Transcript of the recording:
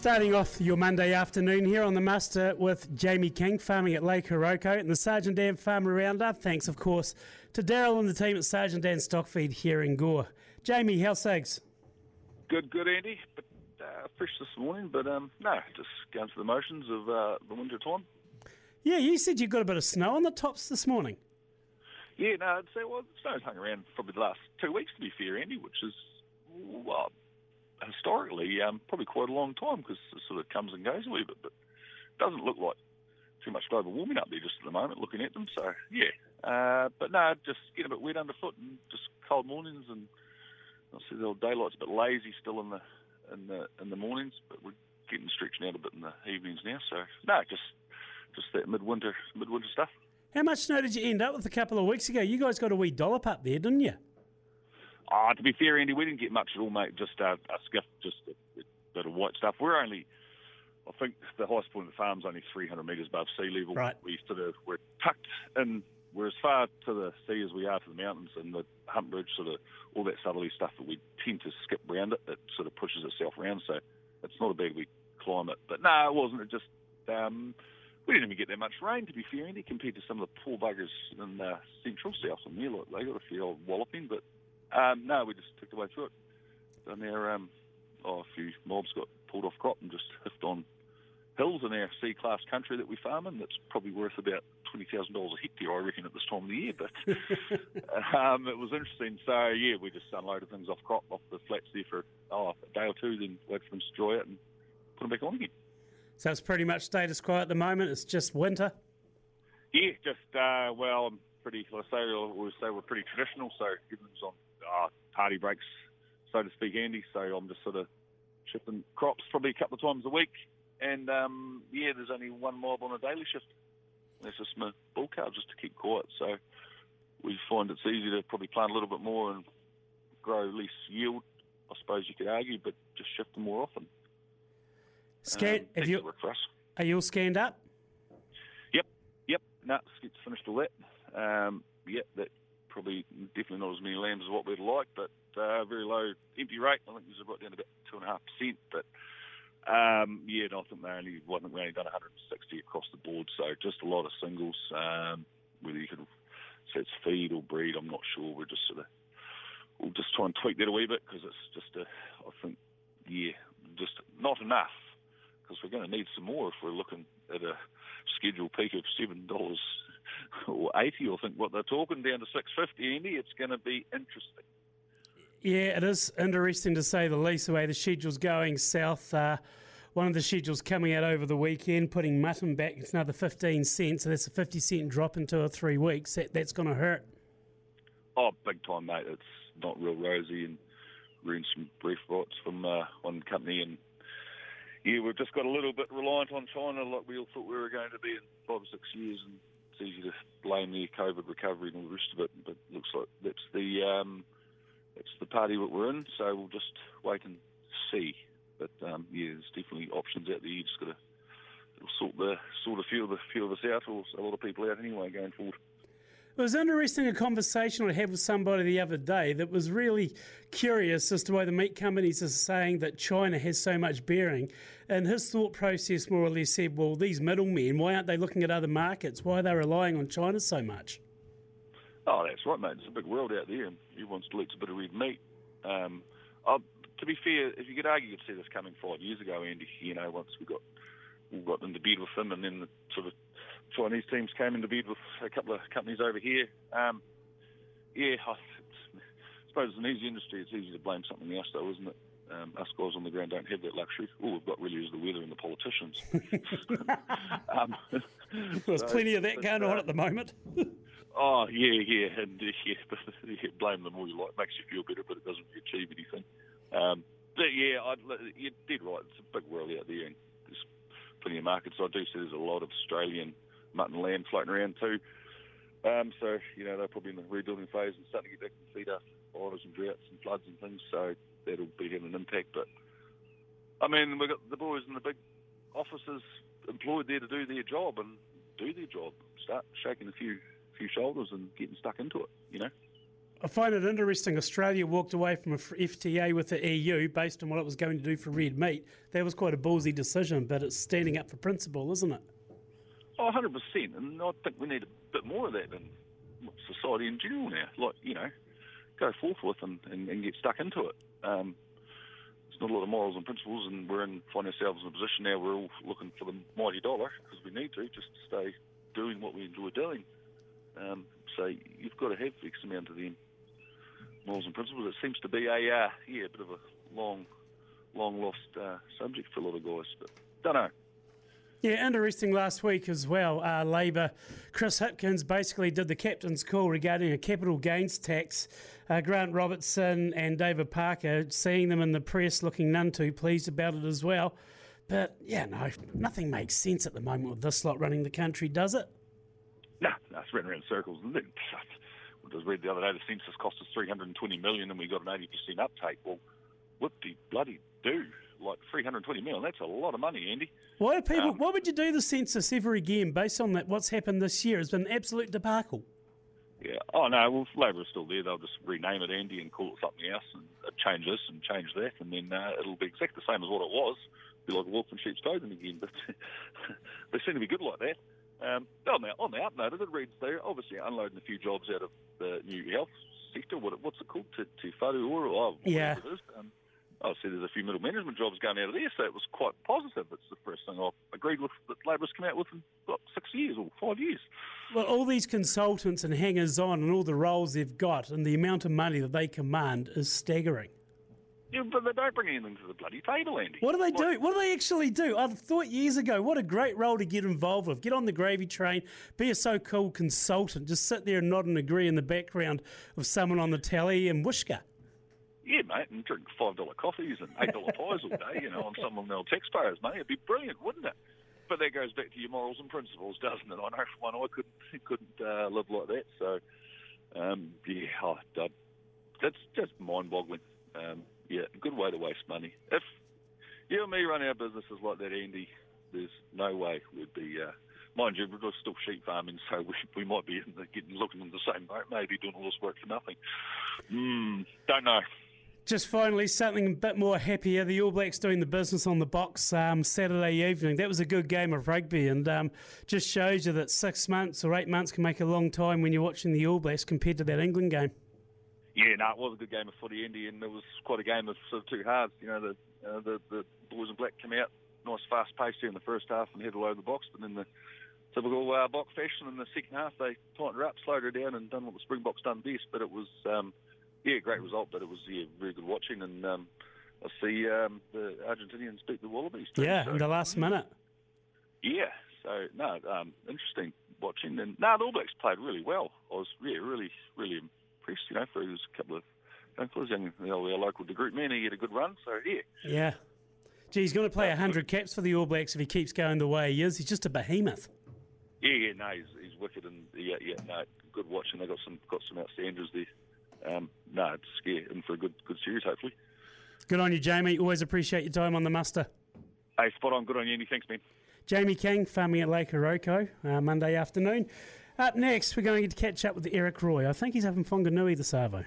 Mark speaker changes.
Speaker 1: Starting off your Monday afternoon here on the Muster with Jamie King, farming at Lake Hauroko, and the Sergeant Dan Farmer Roundup. Thanks, of course, to Daryl and the team at Sergeant Dan Stockfeed here in Gore. Jamie, how's things?
Speaker 2: Good, good, Andy. But uh, fresh this morning, but um, no, just going through the motions of uh, the winter time.
Speaker 1: Yeah, you said you got a bit of snow on the tops this morning.
Speaker 2: Yeah, no, I'd say well, the snow's hung around probably the last two weeks, to be fair, Andy, which is well, historically um, probably quite a long time because it sort of comes and goes a little bit, but it doesn't look like too much global warming up there just at the moment looking at them. So yeah, uh, but no, just getting a bit wet underfoot and just cold mornings and obviously the daylight's a bit lazy still in the in the in the mornings, but we're getting stretching out a bit in the evenings now. So no, just just that midwinter midwinter stuff.
Speaker 1: How much snow did you end up with a couple of weeks ago? You guys got a wee dollop up there, didn't you?
Speaker 2: Oh, to be fair, Andy, we didn't get much at all, mate. Just uh, a skiff, just a, a bit of white stuff. We're only, I think, the highest point of the farm's only 300 metres above sea level.
Speaker 1: Right.
Speaker 2: We sort of we're tucked in. We're as far to the sea as we are to the mountains, and the Hump Ridge, sort of all that southerly stuff that we tend to skip round it. It sort of pushes itself around, so it's not a bad we climb it. But no, it wasn't. It just um, we didn't even get that much rain, to be fair, Andy, compared to some of the poor buggers in the central south and there. Like, they got a few old walloping, but um, no, we just took the way through it. Down there, um, oh, a few mobs got pulled off crop and just hiffed on hills in our C class country that we farm in. That's probably worth about twenty thousand dollars a hectare, I reckon, at this time of the year. But um, it was interesting. So yeah, we just unloaded things off crop off the flats there for oh, a day or two, then wait for them to dry out and put them back on again.
Speaker 1: So it's pretty much status quo at the moment. It's just winter.
Speaker 2: Yeah, just uh, well, I'm pretty. I say we say we're pretty traditional, so everything's on uh, party breaks, so to speak, Andy. So I'm just sort of shifting crops probably a couple of times a week, and um, yeah, there's only one mob on a daily shift. That's just my bull cow, just to keep quiet. So we find it's easy to probably plant a little bit more and grow less yield. I suppose you could argue, but just shift them more often.
Speaker 1: Scan,
Speaker 2: Um,
Speaker 1: you,
Speaker 2: work for us.
Speaker 1: are you all scanned up?
Speaker 2: Yep, yep. No, it's finished all that. Um, yep, that probably definitely not as many lambs as what we'd like, but uh, very low empty rate. I think it was right down to about two and a half percent. But um, yeah, and I think they only I think we only done 160 across the board, so just a lot of singles. Um, whether you can say it's feed or breed, I'm not sure. We're just sort of we'll just try and tweak that a wee bit because it's just a I think yeah, just not enough because we're going to need some more if we're looking at a schedule peak of seven dollars or eighty. I think what they're talking down to six fifty. Andy, it's going to be interesting.
Speaker 1: Yeah, it is interesting to say the least, the way the schedule's going south. Uh, one of the schedules coming out over the weekend, putting mutton back, it's another 15 cents, so that's a 50 cent drop in two or three weeks. That, that's going to hurt.
Speaker 2: Oh, big time, mate. It's not real rosy and ruined some brief rights from uh, one company and. Yeah, we've just got a little bit reliant on China, like we all thought we were going to be in five or six years, and it's easy to blame the COVID recovery and all the rest of it. But it looks like that's the um, that's the party that we're in. So we'll just wait and see. But um, yeah, there's definitely options out there. You just got to sort the sort a few of the few of us out, or a lot of people out anyway going forward.
Speaker 1: It was interesting a conversation I had with somebody the other day that was really curious as to why the meat companies are saying that China has so much bearing. And his thought process more or less said, well, these middlemen, why aren't they looking at other markets? Why are they relying on China so much?
Speaker 2: Oh, that's right, mate. It's a big world out there, and everyone still eats a bit of red meat. Um, to be fair, if you could argue, you'd see this coming five years ago, Andy. You know, once we got we got into bed with them, and then the sort of Chinese teams came into bed with a couple of companies over here. Um, yeah, I, suppose it's an easy industry. It's easy to blame something else, though, isn't it? Um, us guys on the ground don't have that luxury. All we've got really is the weather and the politicians. um,
Speaker 1: There's
Speaker 2: so,
Speaker 1: plenty of that going
Speaker 2: uh,
Speaker 1: on at the moment.
Speaker 2: Oh yeah, yeah, and uh, yeah, but, yeah, blame them all you like. Makes you feel better, but it doesn't achieve anything. Um, but yeah, I'd, you did right. It's a big world out there, and plenty of markets. I do see there's a lot of Australian mutton land floating around too. Um, so you know they're probably in the rebuilding phase and starting to get back to feed after fires and droughts and floods and things. So that'll be having an impact. But I mean, we've got the boys in the big offices employed there to do their job and do their job. Start shaking a few few shoulders and getting stuck into it. You know.
Speaker 1: I find it interesting. Australia walked away from a FTA with the EU based on what it was going to do for red meat. That was quite a ballsy decision, but it's standing up for principle, isn't it?
Speaker 2: Oh, 100%. And I think we need a bit more of that in society in general now. Like, you know, go forth with and, and, and get stuck into it. Um, there's not a lot of morals and principles, and we're in find ourselves in a position now we're all looking for the mighty dollar because we need to just to stay doing what we enjoy doing. Um, so you've got to have X amount of them morals and principles. It seems to be a uh, yeah, a bit of a long, long lost uh, subject for a lot of guys, but don't know.
Speaker 1: Yeah, interesting last week as well. Uh, Labor, Chris Hipkins basically did the captain's call regarding a capital gains tax. Uh, Grant Robertson and David Parker, seeing them in the press, looking none too pleased about it as well. But yeah, no, nothing makes sense at the moment with this lot running the country, does it?
Speaker 2: No, no it's running around circles. I just read the other day the census cost us 320 million and we got an 80% uptake. Well, what do bloody do? Like 320 million, that's a lot of money, Andy.
Speaker 1: Why do people? Um, why would you do the census ever again based on that? What's happened this year has been an absolute debacle.
Speaker 2: Yeah. Oh no. Well, Labor is still there. They'll just rename it Andy and call it something else and uh, change this and change that, and then uh, it'll be exactly the same as what it was. Be like wolf in sheep's clothing again. But they seem to be good like that. Um, on, the, on the up note, I did read they're obviously unloading a few jobs out of the new health sector. What, what's it called? To, to Whatu or oh,
Speaker 1: yeah.
Speaker 2: It is. Um, I see there's a few middle management jobs going out of there, so it was quite positive. It's the first thing I've agreed with that Labor's come out with in what, six years or five years.
Speaker 1: Well, all these consultants and hangers on and all the roles they've got and the amount of money that they command is staggering.
Speaker 2: Yeah, but they don't bring anything to the bloody table, Andy.
Speaker 1: What do they do? What do they actually do? I thought years ago, what a great role to get involved with. Get on the gravy train, be a so-called consultant, just sit there and nod and agree in the background of someone on the telly and whooshka.
Speaker 2: Yeah, mate, and drink five dollar coffees and eight dollar pies all day, you know, on some of the taxpayers' money. It'd be brilliant, wouldn't it? But that goes back to your morals and principles, doesn't it? I know for one, I couldn't couldn't uh, live like that. So, um, yeah, oh, that's just mind-boggling. Um, yeah, good way to waste money. If you and me run our businesses like that, Andy, there's no way we'd be. Uh, mind you, we're still sheep farming, so we, we might be the, getting looking in the same boat, maybe doing all this work for nothing. Mm, don't know.
Speaker 1: Just finally, something a bit more happier. The All Blacks doing the business on the box um, Saturday evening. That was a good game of rugby, and um, just shows you that six months or eight months can make a long time when you're watching the All Blacks compared to that England game.
Speaker 2: Yeah, no, it was a good game of footy, Andy, and it was quite a game of sort of two halves. You know, the uh, the, the boys in black came out nice, fast pace here in the first half and had all over the box, but in the typical uh, Boks fashion in the second half, they tightened her up, slowed her down, and done what the Springboks done best. But it was, um, yeah, great result. But it was yeah, very good watching, and um, I see um, the Argentinians beat the Wallabies. Too,
Speaker 1: yeah,
Speaker 2: so,
Speaker 1: in the last minute.
Speaker 2: Yeah, so no, um, interesting watching, and no, the All Blacks played really well. I was yeah, really, really You know, for his couple of young, you know, our local de Groot man, he had a good run. So yeah,
Speaker 1: yeah. Gee, he's going to play 100 caps for the All Blacks if he keeps going the way he is. He's just a behemoth.
Speaker 2: Yeah, yeah, no, he's, he's wicked and yeah, yeah, no, good watching. They got some got some outstanders there. Um, no, it's yeah, in for a good good series hopefully.
Speaker 1: Good on you, Jamie. Always appreciate your time on the muster.
Speaker 2: Hey, spot on. Good on you, Andy. Thanks, man.
Speaker 1: Jamie King, farming at Lake Hauroko, uh, Monday afternoon. Up next, we're going to catch up with Eric Roy. I think he's up in Whanganui this.